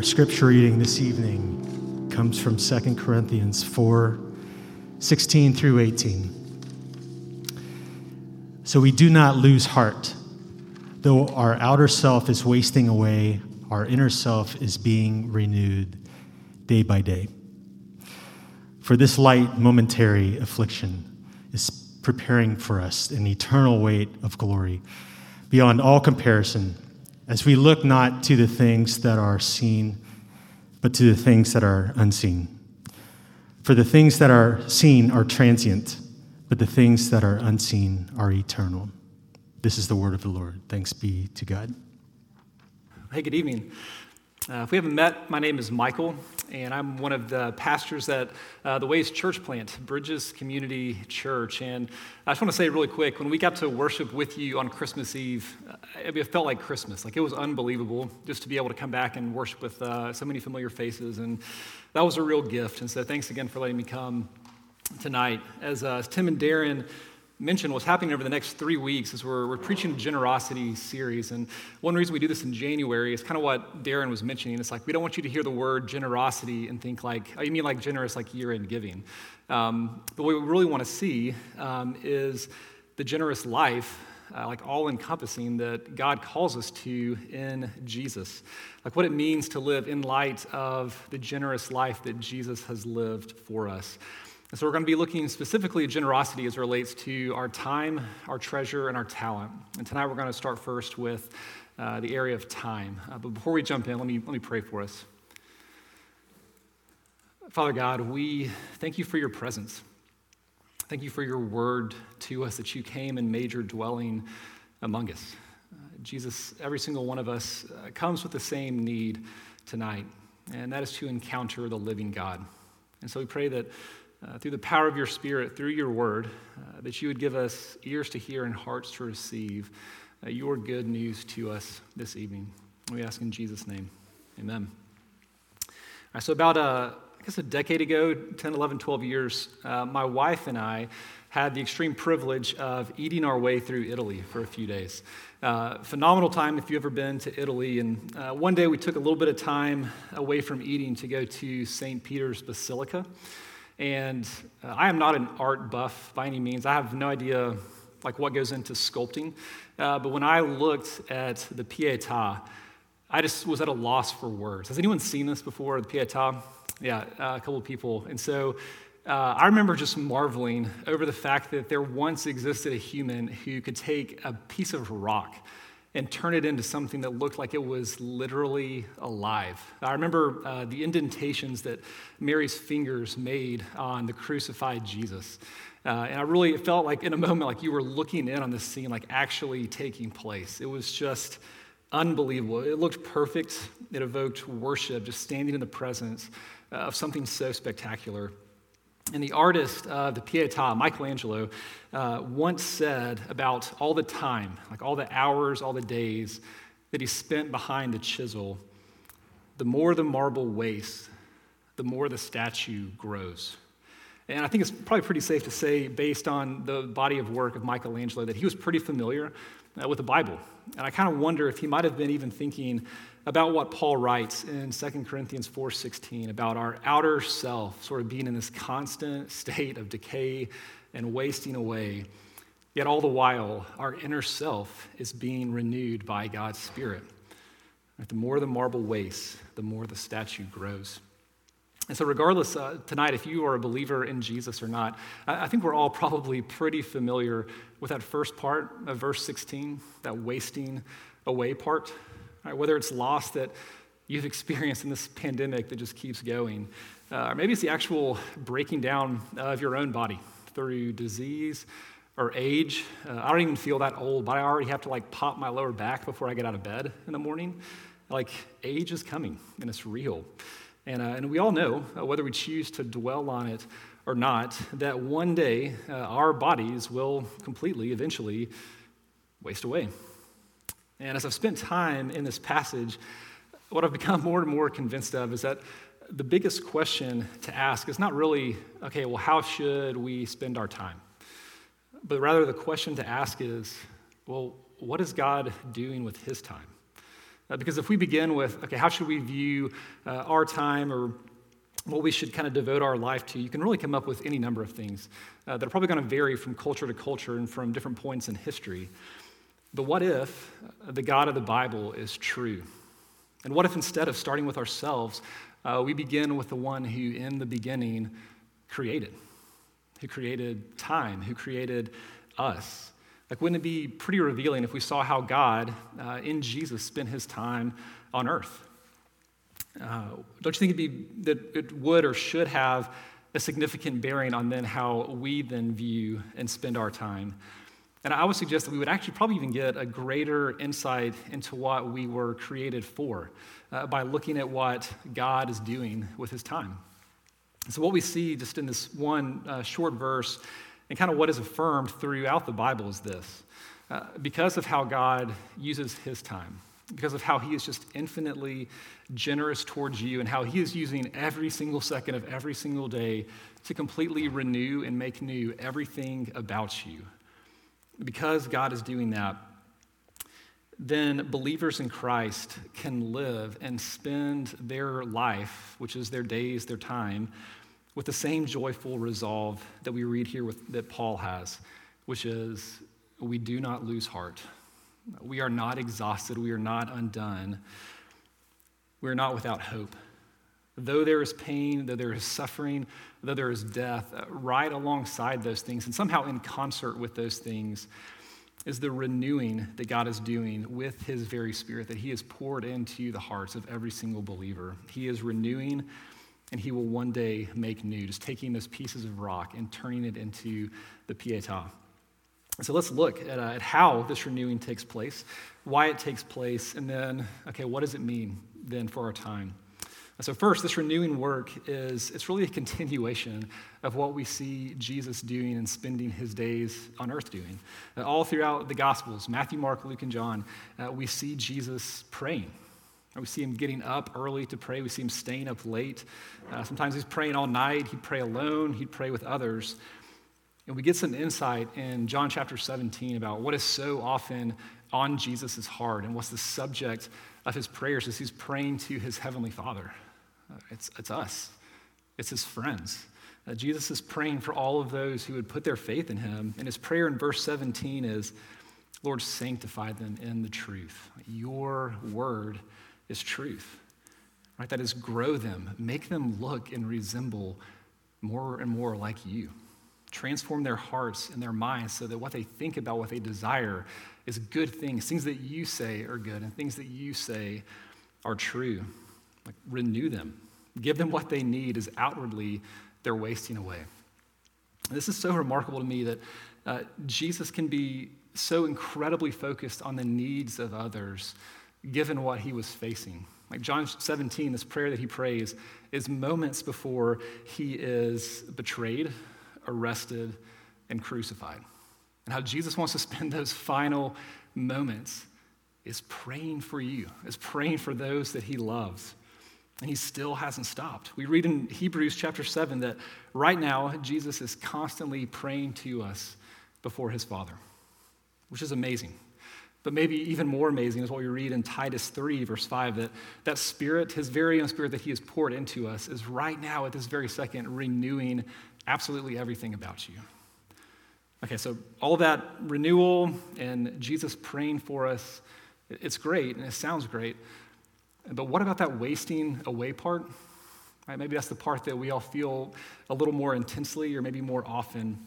Our scripture reading this evening comes from 2 Corinthians 4 16 through 18. So we do not lose heart. Though our outer self is wasting away, our inner self is being renewed day by day. For this light, momentary affliction is preparing for us an eternal weight of glory beyond all comparison as we look not to the things that are seen, but to the things that are unseen. For the things that are seen are transient, but the things that are unseen are eternal. This is the word of the Lord. Thanks be to God. Hey, good evening. Uh, if we haven't met, my name is Michael, and I'm one of the pastors at uh, the Ways Church Plant, Bridges Community Church. And I just want to say really quick when we got to worship with you on Christmas Eve, uh, it felt like Christmas. Like it was unbelievable just to be able to come back and worship with uh, so many familiar faces. And that was a real gift. And so thanks again for letting me come tonight. As, uh, as Tim and Darren mention what's happening over the next three weeks is we're, we're preaching a generosity series. And one reason we do this in January is kind of what Darren was mentioning. It's like we don't want you to hear the word generosity and think like, oh, you mean like generous, like year end giving. Um, but what we really want to see um, is the generous life, uh, like all encompassing, that God calls us to in Jesus. Like what it means to live in light of the generous life that Jesus has lived for us. And so we're going to be looking specifically at generosity as it relates to our time, our treasure, and our talent. And tonight we're going to start first with uh, the area of time. Uh, but before we jump in, let me, let me pray for us. Father God, we thank you for your presence. Thank you for your word to us that you came and made your dwelling among us. Uh, Jesus, every single one of us uh, comes with the same need tonight, and that is to encounter the living God. And so we pray that uh, through the power of your Spirit, through your word, uh, that you would give us ears to hear and hearts to receive uh, your good news to us this evening. We ask in Jesus' name. Amen. All right, so about, uh, I guess, a decade ago, 10, 11, 12 years, uh, my wife and I had the extreme privilege of eating our way through Italy for a few days. Uh, phenomenal time if you've ever been to Italy. And uh, one day we took a little bit of time away from eating to go to St. Peter's Basilica. And uh, I am not an art buff by any means. I have no idea like what goes into sculpting. Uh, but when I looked at the Pietà, I just was at a loss for words. Has anyone seen this before, the Pietà? Yeah, uh, a couple of people. And so uh, I remember just marveling over the fact that there once existed a human who could take a piece of rock and turn it into something that looked like it was literally alive. I remember uh, the indentations that Mary's fingers made on the crucified Jesus. Uh, and I really felt like in a moment, like you were looking in on this scene, like actually taking place. It was just unbelievable. It looked perfect. It evoked worship, just standing in the presence uh, of something so spectacular. And the artist of the Pietà, Michelangelo, uh, once said about all the time, like all the hours, all the days that he spent behind the chisel, the more the marble wastes, the more the statue grows. And I think it's probably pretty safe to say, based on the body of work of Michelangelo, that he was pretty familiar uh, with the Bible. And I kind of wonder if he might have been even thinking about what Paul writes in 2 Corinthians 4:16 about our outer self sort of being in this constant state of decay and wasting away. Yet all the while, our inner self is being renewed by God's Spirit. The more the marble wastes, the more the statue grows. And so, regardless uh, tonight, if you are a believer in Jesus or not, I, I think we're all probably pretty familiar with that first part of verse 16, that wasting away part. Right, whether it's loss that you've experienced in this pandemic that just keeps going, uh, or maybe it's the actual breaking down of your own body through disease or age. Uh, I don't even feel that old, but I already have to like pop my lower back before I get out of bed in the morning. Like age is coming and it's real. And, uh, and we all know, uh, whether we choose to dwell on it or not, that one day uh, our bodies will completely, eventually, waste away. And as I've spent time in this passage, what I've become more and more convinced of is that the biggest question to ask is not really, okay, well, how should we spend our time? But rather, the question to ask is, well, what is God doing with his time? Uh, because if we begin with, okay, how should we view uh, our time or what we should kind of devote our life to, you can really come up with any number of things uh, that are probably going to vary from culture to culture and from different points in history. But what if the God of the Bible is true? And what if instead of starting with ourselves, uh, we begin with the one who in the beginning created, who created time, who created us? Like, wouldn't it be pretty revealing if we saw how God uh, in Jesus spent his time on earth? Uh, don't you think it'd be that it would or should have a significant bearing on then how we then view and spend our time? And I would suggest that we would actually probably even get a greater insight into what we were created for uh, by looking at what God is doing with his time. So, what we see just in this one uh, short verse and kind of what is affirmed throughout the Bible is this uh, because of how God uses his time, because of how he is just infinitely generous towards you, and how he is using every single second of every single day to completely renew and make new everything about you because God is doing that, then believers in Christ can live and spend their life, which is their days, their time, with the same joyful resolve that we read here with, that Paul has, which is we do not lose heart. We are not exhausted. We are not undone. We are not without hope. Though there is pain, though there is suffering, though there is death, uh, right alongside those things, and somehow in concert with those things, is the renewing that God is doing with His very Spirit that He has poured into the hearts of every single believer. He is renewing, and He will one day make new, just taking those pieces of rock and turning it into the Pietà. So let's look at, uh, at how this renewing takes place, why it takes place, and then, okay, what does it mean then for our time? So first, this renewing work is it's really a continuation of what we see Jesus doing and spending his days on earth doing. Uh, all throughout the Gospels, Matthew, Mark, Luke, and John, uh, we see Jesus praying. We see him getting up early to pray. We see him staying up late. Uh, sometimes he's praying all night. He'd pray alone. He'd pray with others. And we get some insight in John chapter 17 about what is so often on Jesus' heart and what's the subject of his prayers as he's praying to his heavenly Father. It's, it's us, it's his friends. Uh, Jesus is praying for all of those who would put their faith in him. And his prayer in verse 17 is, Lord, sanctify them in the truth. Your word is truth. Right? That is, grow them, make them look and resemble more and more like you. Transform their hearts and their minds so that what they think about, what they desire, is good things, things that you say are good, and things that you say are true. Like, renew them. Give them what they need as outwardly they're wasting away. This is so remarkable to me that uh, Jesus can be so incredibly focused on the needs of others given what he was facing. Like John 17, this prayer that he prays is moments before he is betrayed, arrested, and crucified. And how Jesus wants to spend those final moments is praying for you, is praying for those that he loves. And he still hasn't stopped. We read in Hebrews chapter 7 that right now, Jesus is constantly praying to us before his Father, which is amazing. But maybe even more amazing is what we read in Titus 3, verse 5, that that spirit, his very own spirit that he has poured into us, is right now at this very second renewing absolutely everything about you. Okay, so all that renewal and Jesus praying for us, it's great and it sounds great. But what about that wasting away part? Right, maybe that's the part that we all feel a little more intensely or maybe more often.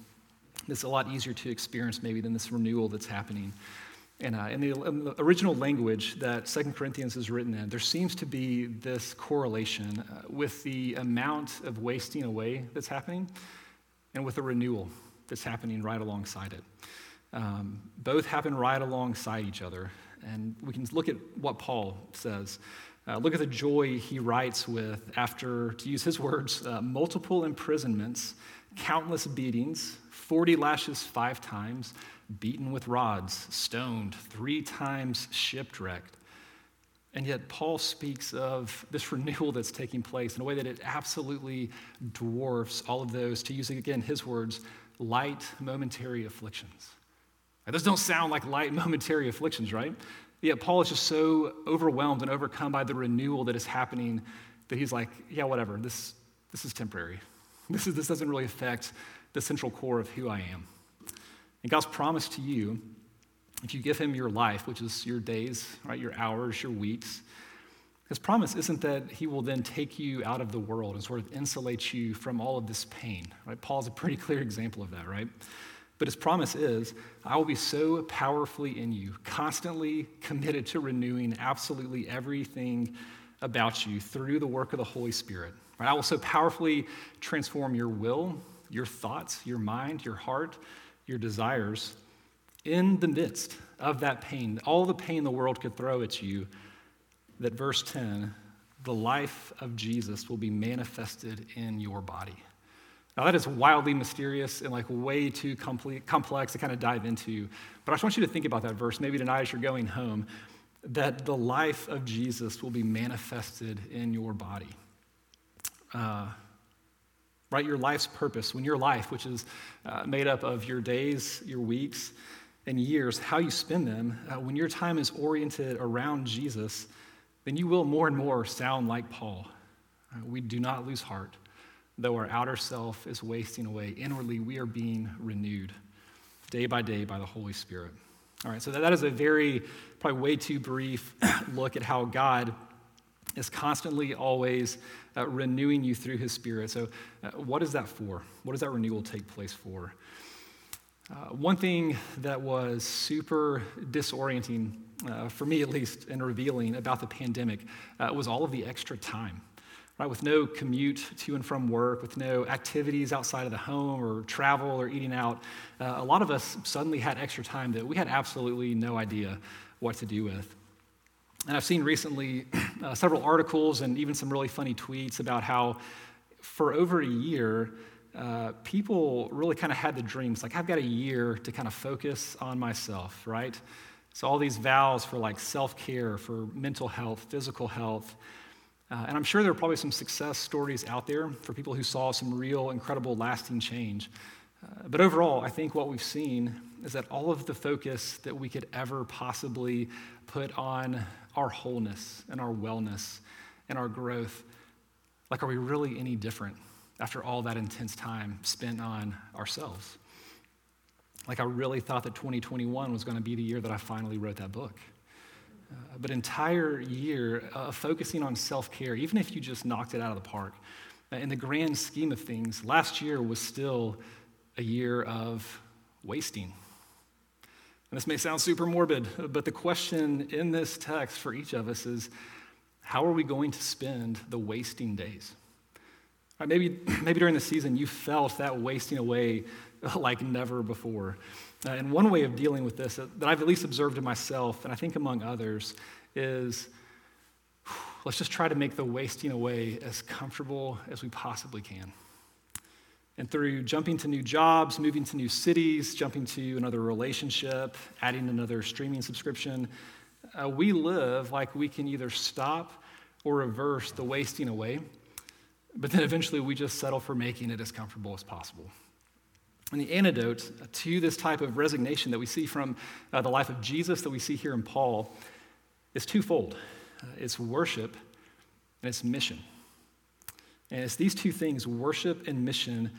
It's a lot easier to experience maybe than this renewal that's happening. And uh, in, the, in, the, original language that Second Corinthians is written in, there seems to be this correlation uh, with the amount of wasting away that's happening and with the renewal that's happening right alongside it. Um, both happen right alongside each other. And we can look at what Paul says. Uh, look at the joy he writes with after, to use his words, uh, multiple imprisonments, countless beatings, 40 lashes five times, beaten with rods, stoned, three times shipwrecked. And yet, Paul speaks of this renewal that's taking place in a way that it absolutely dwarfs all of those, to use again his words, light momentary afflictions. Those don't sound like light momentary afflictions, right? Yet Paul is just so overwhelmed and overcome by the renewal that is happening that he's like, yeah, whatever, this, this is temporary. This, is, this doesn't really affect the central core of who I am. And God's promise to you, if you give him your life, which is your days, right, your hours, your weeks, his promise isn't that he will then take you out of the world and sort of insulate you from all of this pain. Right? Paul's a pretty clear example of that, right? But his promise is, I will be so powerfully in you, constantly committed to renewing absolutely everything about you through the work of the Holy Spirit. Right? I will so powerfully transform your will, your thoughts, your mind, your heart, your desires in the midst of that pain, all the pain the world could throw at you, that verse 10, the life of Jesus will be manifested in your body. Now, that is wildly mysterious and like way too complex to kind of dive into. But I just want you to think about that verse, maybe tonight as you're going home, that the life of Jesus will be manifested in your body. Uh, right? Your life's purpose, when your life, which is uh, made up of your days, your weeks, and years, how you spend them, uh, when your time is oriented around Jesus, then you will more and more sound like Paul. Uh, we do not lose heart. Though our outer self is wasting away, inwardly we are being renewed day by day by the Holy Spirit. All right, so that, that is a very, probably way too brief look at how God is constantly always uh, renewing you through his spirit. So, uh, what is that for? What does that renewal take place for? Uh, one thing that was super disorienting, uh, for me at least, and revealing about the pandemic uh, was all of the extra time. Right, with no commute to and from work, with no activities outside of the home or travel or eating out, uh, a lot of us suddenly had extra time that we had absolutely no idea what to do with. And I've seen recently uh, several articles and even some really funny tweets about how for over a year, uh, people really kind of had the dreams like, I've got a year to kind of focus on myself, right? So, all these vows for like self care, for mental health, physical health. Uh, and I'm sure there are probably some success stories out there for people who saw some real, incredible, lasting change. Uh, but overall, I think what we've seen is that all of the focus that we could ever possibly put on our wholeness and our wellness and our growth, like, are we really any different after all that intense time spent on ourselves? Like, I really thought that 2021 was going to be the year that I finally wrote that book. Uh, but entire year of focusing on self-care, even if you just knocked it out of the park, uh, in the grand scheme of things, last year was still a year of wasting and this may sound super morbid, but the question in this text for each of us is how are we going to spend the wasting days? Right, maybe, maybe during the season you felt that wasting away like never before. Uh, and one way of dealing with this that I've at least observed in myself, and I think among others, is let's just try to make the wasting away as comfortable as we possibly can. And through jumping to new jobs, moving to new cities, jumping to another relationship, adding another streaming subscription, uh, we live like we can either stop or reverse the wasting away, but then eventually we just settle for making it as comfortable as possible. And the antidote to this type of resignation that we see from uh, the life of Jesus, that we see here in Paul, is twofold uh, it's worship and it's mission. And it's these two things, worship and mission,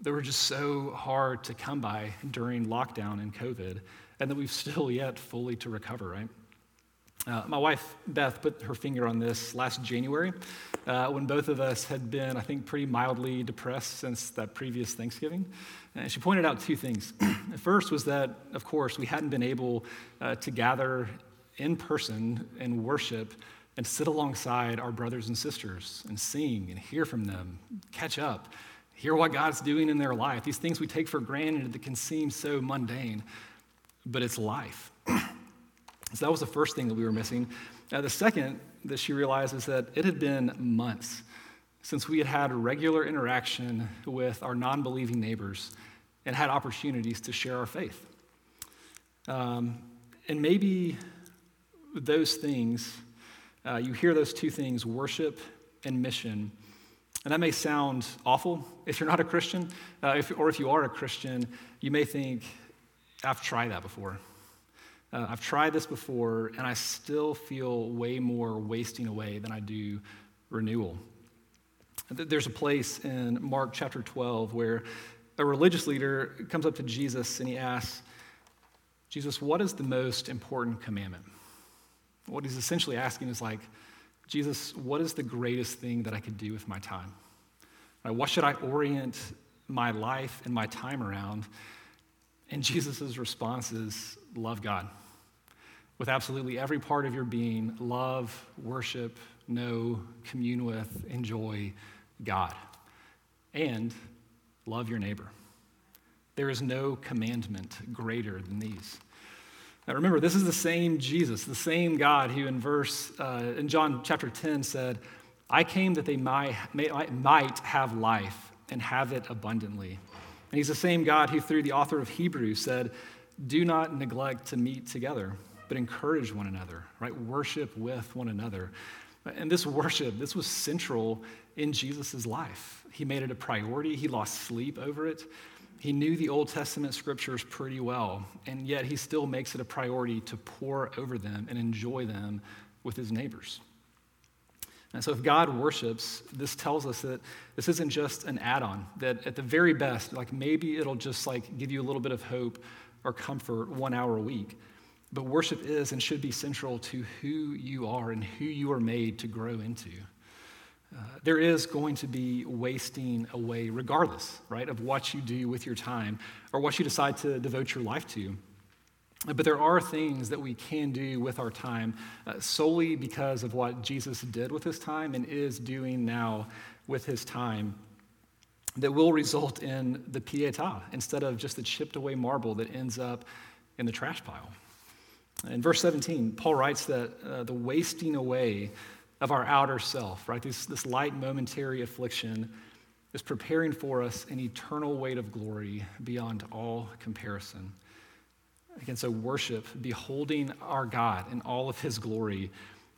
that were just so hard to come by during lockdown and COVID, and that we've still yet fully to recover, right? Uh, my wife, Beth, put her finger on this last January uh, when both of us had been, I think, pretty mildly depressed since that previous Thanksgiving. And she pointed out two things. The First was that, of course, we hadn't been able uh, to gather in person and worship and sit alongside our brothers and sisters and sing and hear from them, catch up, hear what God's doing in their life. These things we take for granted that can seem so mundane, but it's life. so that was the first thing that we were missing. Uh, the second that she realized is that it had been months since we had had regular interaction with our non believing neighbors and had opportunities to share our faith. Um, and maybe those things uh, you hear those two things, worship and mission. And that may sound awful if you're not a Christian, uh, if, or if you are a Christian, you may think, I've tried that before. Uh, I've tried this before, and I still feel way more wasting away than I do renewal. There's a place in Mark chapter 12 where a religious leader comes up to Jesus and he asks, Jesus, what is the most important commandment? What he's essentially asking is like, Jesus, what is the greatest thing that I could do with my time? Right, what should I orient my life and my time around? And Jesus' response is love God. With absolutely every part of your being, love, worship, know, commune with, enjoy God. And love your neighbor. There is no commandment greater than these. Now remember, this is the same Jesus, the same God who in verse, uh, in John chapter 10 said, I came that they might, might have life and have it abundantly. And he's the same God who, through the author of Hebrews, said, Do not neglect to meet together, but encourage one another, right? Worship with one another. And this worship, this was central in Jesus' life. He made it a priority, he lost sleep over it. He knew the Old Testament scriptures pretty well, and yet he still makes it a priority to pore over them and enjoy them with his neighbors. And so, if God worships, this tells us that this isn't just an add on, that at the very best, like maybe it'll just like give you a little bit of hope or comfort one hour a week. But worship is and should be central to who you are and who you are made to grow into. Uh, there is going to be wasting away, regardless, right, of what you do with your time or what you decide to devote your life to. But there are things that we can do with our time uh, solely because of what Jesus did with his time and is doing now with his time that will result in the pietà instead of just the chipped away marble that ends up in the trash pile. In verse 17, Paul writes that uh, the wasting away of our outer self, right? This, this light momentary affliction is preparing for us an eternal weight of glory beyond all comparison. Again, so worship, beholding our God in all of his glory,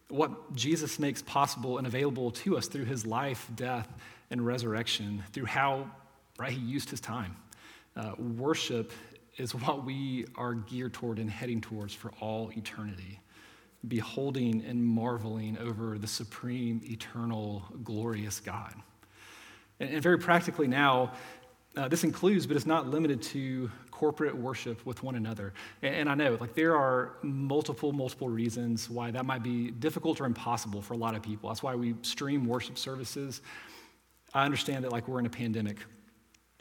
what Jesus makes possible and available to us through his life, death, and resurrection, through how right, he used his time. Uh, worship is what we are geared toward and heading towards for all eternity beholding and marveling over the supreme, eternal, glorious God. And, and very practically now, uh, this includes, but it's not limited to corporate worship with one another. And, and, I know, like, there are multiple, multiple reasons why that might be difficult or impossible for a lot of people. That's why we stream worship services. I understand that, like, we're in a pandemic.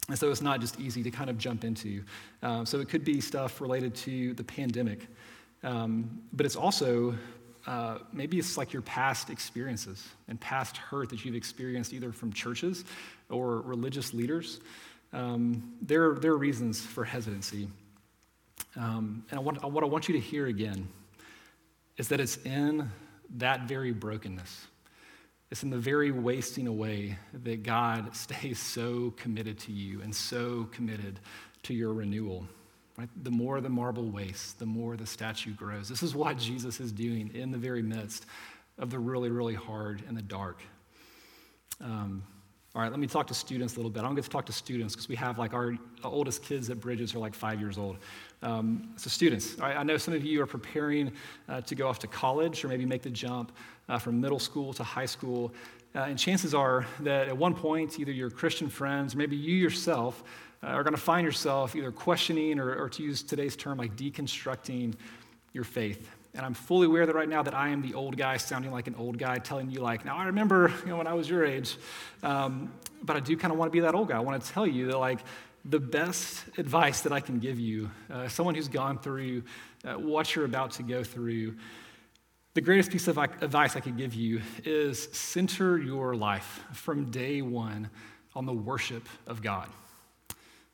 And so it's not just easy to kind of jump into. Um, so it could be stuff related to the pandemic. Um, but it's also uh, maybe it's like your past experiences and past hurt that you've experienced either from churches or religious leaders. Um, there, there are reasons for hesitancy. Um, and I want, what I want you to hear again is that it's in that very brokenness, it's in the very wasting away that God stays so committed to you and so committed to your renewal. Right? The more the marble wastes, the more the statue grows. This is what Jesus is doing in the very midst of the really, really hard and the dark. Um, all right, let me talk to students a little bit. I don't get to talk to students because we have like our oldest kids at Bridges are like five years old. Um, so, students, I, I, know some of you are preparing uh, to go off to college or maybe make the jump uh, from middle school to high school. Uh, and chances are that at one point, either your Christian friends, or maybe you yourself, uh, are going to find yourself either questioning or, or, to use today's term, like deconstructing your faith. And I'm fully aware that right now that I am the old guy sounding like an old guy telling you like, now I remember you know, when I was your age. Um, but I do kind of want to be that old guy. I want to tell you that like the best advice that I can give you, uh, someone who's gone through uh, what you're about to go through, the greatest piece of advice I could give you is center your life from day one on the worship of God.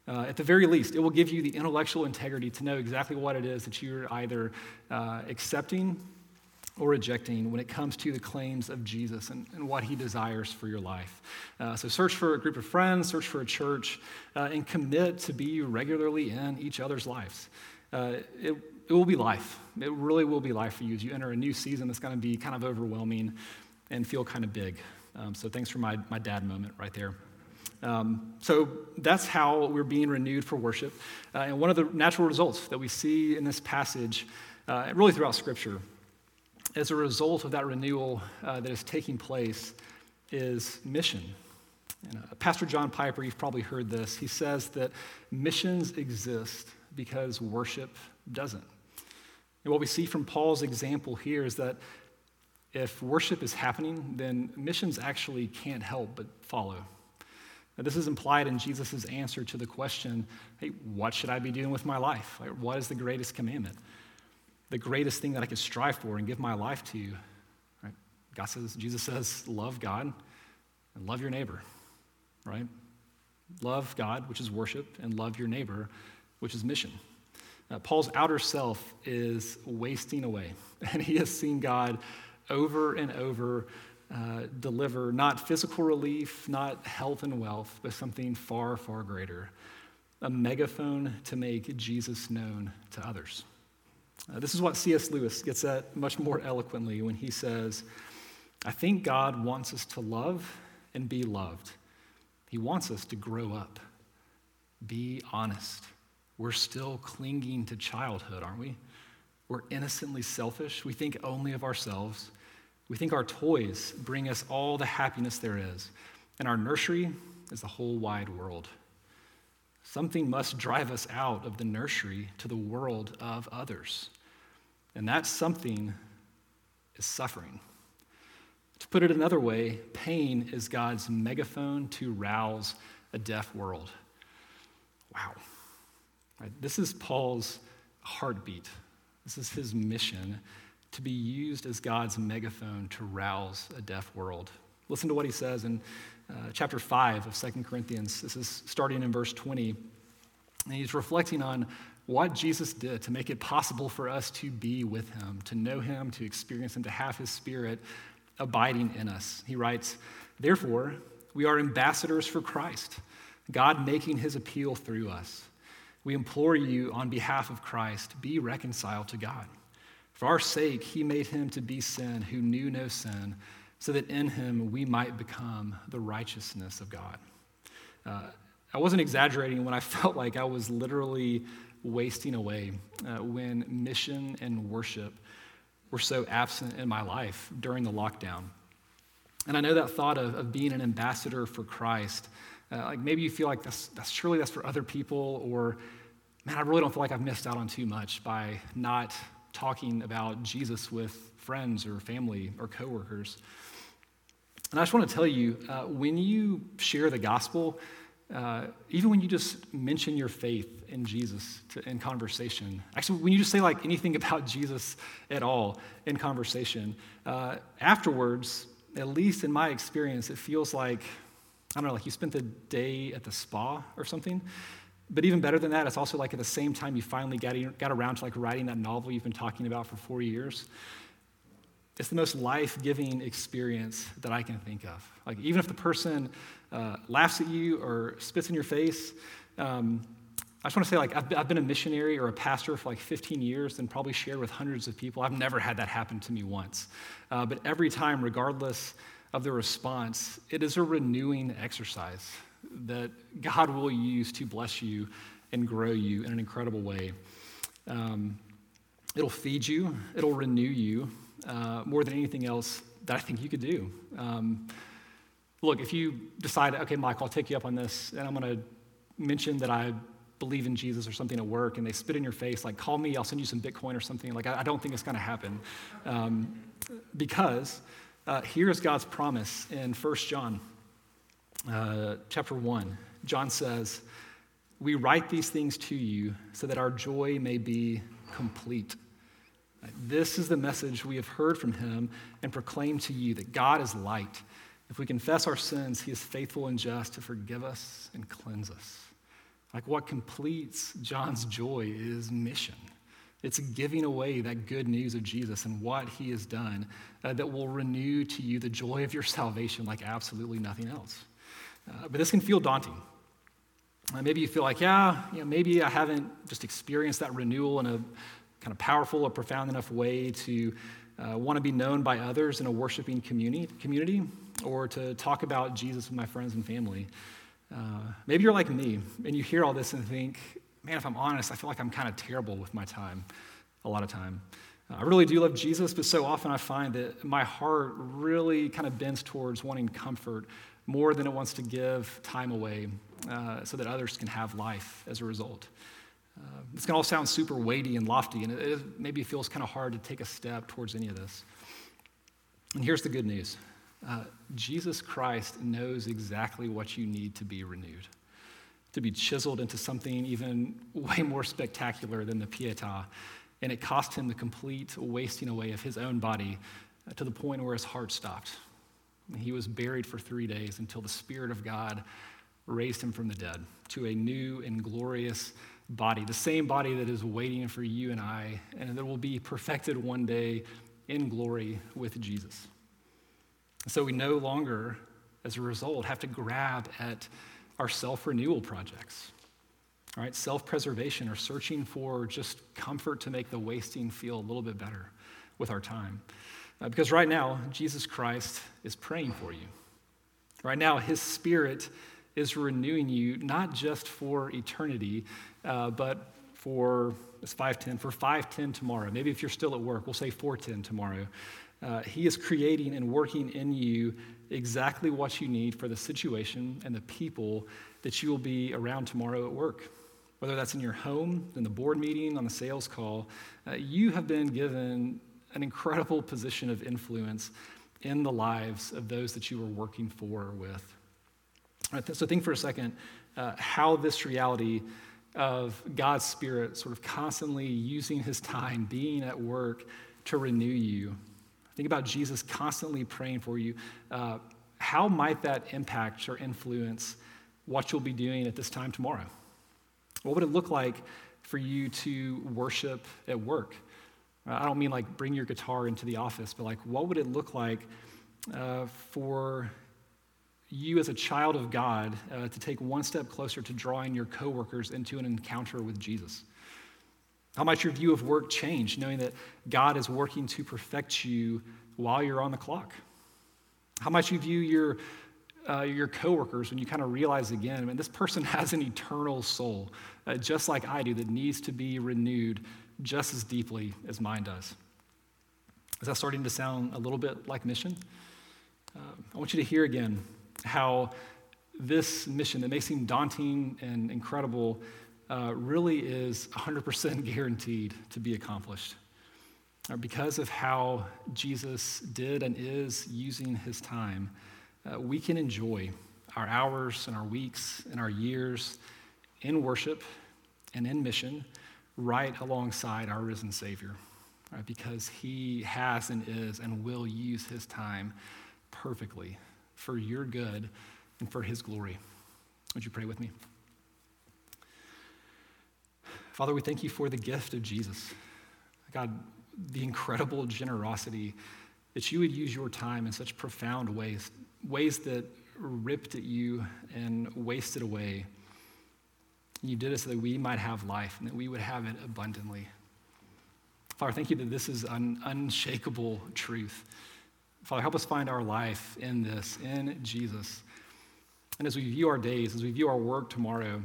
Uh, at the very least, it will give you the intellectual integrity to know exactly what it is that you're either uh, accepting or rejecting when it comes to the claims of Jesus and, and what he desires for your life. Uh, so, search for a group of friends, search for a church, uh, and commit to be regularly in each other's lives. Uh, it, it will be life. It really will be life for you as you enter a new season that's going to be kind of overwhelming and feel kind of big. Um, so, thanks for my, my dad moment right there. Um, so that's how we're being renewed for worship. Uh, and one of the natural results that we see in this passage uh, really throughout Scripture. As a result of that renewal uh, that is taking place, is mission. And, uh, Pastor John Piper, you've probably heard this. He says that missions exist because worship doesn't. And what we see from Paul's example here is that if worship is happening, then missions actually can't help but follow. Now, this is implied in Jesus' answer to the question hey, what should I be doing with my life? Like, what is the greatest commandment? The greatest thing that I could strive for and give my life to? Right? God says, Jesus says, love God and love your neighbor, right? Love God, which is worship, and love your neighbor, which is mission. Uh, Paul's outer self is wasting away, and he has seen God over and over uh, deliver not physical relief, not health and wealth, but something far, far greater a megaphone to make Jesus known to others. Uh, this is what C.S. Lewis gets at much more eloquently when he says, I think God wants us to love and be loved. He wants us to grow up, be honest. We're still clinging to childhood, aren't we? We're innocently selfish. We think only of ourselves. We think our toys bring us all the happiness there is, and our nursery is the whole wide world. Something must drive us out of the nursery to the world of others. And that something is suffering. To put it another way, pain is God's megaphone to rouse a deaf world. Wow. Right, this is Paul's heartbeat. This is his mission to be used as God's megaphone to rouse a deaf world. Listen to what he says in uh, chapter 5 of 2 Corinthians. This is starting in verse 20. And he's reflecting on what Jesus did to make it possible for us to be with him, to know him, to experience him, to have his spirit abiding in us. He writes, Therefore, we are ambassadors for Christ, God making his appeal through us. We implore you on behalf of Christ, be reconciled to God. For our sake, he made him to be sin who knew no sin, so that in him we might become the righteousness of God. Uh, I wasn't exaggerating when I felt like I was literally wasting away uh, when mission and worship were so absent in my life during the lockdown. And I know that thought of, of being an ambassador for Christ, uh, like maybe you feel like that's, that's surely that's for other people, or man, I really don't feel like I've missed out on too much by not talking about Jesus with friends or family or coworkers. And I just want to tell you uh, when you share the gospel, uh, even when you just mention your faith in Jesus to, in conversation, actually, when you just say like anything about Jesus at all in conversation, uh, afterwards, at least in my experience, it feels like, I don't know, like you spent the day at the spa or something. But even better than that, it's also like at the same time you finally got, got around to like writing that novel you've been talking about for four years. It's the most life-giving experience that I can think of. Like even if the person uh, laughs at you or spits in your face, um, I just want to say, like, I've, I've, been a missionary or a pastor for like 15 years and probably shared with hundreds of people. I've never had that happen to me once. Uh, but every time, regardless of the response, it is a renewing exercise that God will use to bless you and grow you in an incredible way. Um, it'll feed you, it'll renew you uh, more than anything else that I think you could do. Um, look, if you decide, okay, Mike, I'll take you up on this, and I'm going to mention that I believe in Jesus or something at work, and they spit in your face, like, call me, I'll send you some Bitcoin or something. Like, I, I don't think it's going to happen. Um, because uh, here's God's promise in 1 John uh, chapter 1, John says, We write these things to you so that our joy may be complete. This is the message we have heard from him and proclaim to you that God is light. If we confess our sins, he is faithful and just to forgive us and cleanse us. Like what completes John's joy is mission. It's giving away that good news of Jesus and what he has done uh, that will renew to you the joy of your salvation like absolutely nothing else. Uh, but this can feel daunting. Uh, maybe you feel like, yeah, you know, maybe I haven't just experienced that renewal in a kind of powerful or profound enough way to uh, want to be known by others in a worshiping community, community or to talk about Jesus with my friends and family. Uh, maybe you're like me and you hear all this and think, man, if I'm honest, I feel like I'm kind of terrible with my time. a lot of time. Uh, I really do love Jesus, but so often I find that my heart really kind of bends towards wanting comfort more than it wants to give time away uh, so that others can have life as a result. Uh, this can all sound super weighty and lofty, and it, it maybe feels kind of hard to take a step towards any of this. And here's the good news uh, Jesus Christ knows exactly what you need to be renewed, to be chiseled into something even way more spectacular than the Pietà. And it cost him the complete wasting away of his own body uh, to the point where his heart stopped. He was buried for three days until the Spirit of God raised him from the dead to a new and glorious body, the same body that is waiting for you and I, and that will be perfected one day in glory with Jesus. So we no longer, as a result, have to grab at our self renewal projects. All right, self preservation or searching for just comfort to make the wasting feel a little bit better with our time. Uh, because right now, Jesus Christ is praying for you. Right now, his spirit is renewing you, not just for eternity, uh, but for, it's 510, for 510 tomorrow. Maybe if you're still at work, we'll say 410 tomorrow. Uh, he is creating and working in you exactly what you need for the situation and the people that you will be around tomorrow at work. Whether that's in your home, in the board meeting, on the sales call, uh, you have been given an incredible position of influence in the lives of those that you were working for or with. Right, so think for a second uh, how this reality of God's Spirit sort of constantly using his time, being at work to renew you Think about Jesus constantly praying for you. Uh, how might that impact or influence what you'll be doing at this time tomorrow? What would it look like for you to worship at work? Uh, I don't mean like bring your guitar into the office, but like what would it look like uh, for you as a child of God uh, to take one step closer to drawing your coworkers into an encounter with Jesus? How might your view of work change knowing that God is working to perfect you while you're on the clock? How might you view your, uh, your coworkers when you kind of realize again, I mean, this person has an eternal soul, uh, just like I do, that needs to be renewed just as deeply as mine does? Is that starting to sound a little bit like mission? Uh, I want you to hear again how this mission that may seem daunting and incredible uh, really is 100% guaranteed to be accomplished. Uh, because of how Jesus did and is using his time, uh, we can enjoy our hours and our weeks and our years in worship and in mission right alongside our risen Savior. Right? Because he has and is and will use his time perfectly for your good and for his glory. Would you pray with me? Father, we thank you for the gift of Jesus. God, the incredible generosity that you would use your time in such profound ways, ways that ripped at you and wasted away. You did it so that we might have life and that we would have it abundantly. Father, thank you that this is an unshakable truth. Father, help us find our life in this, in Jesus. And as we view our days, as we view our work tomorrow,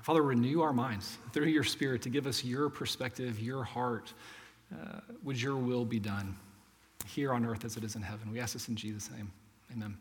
Father, renew our minds through your Spirit to give us your perspective, your heart. Uh, would your will be done here on earth as it is in heaven? We ask this in Jesus' name. Amen.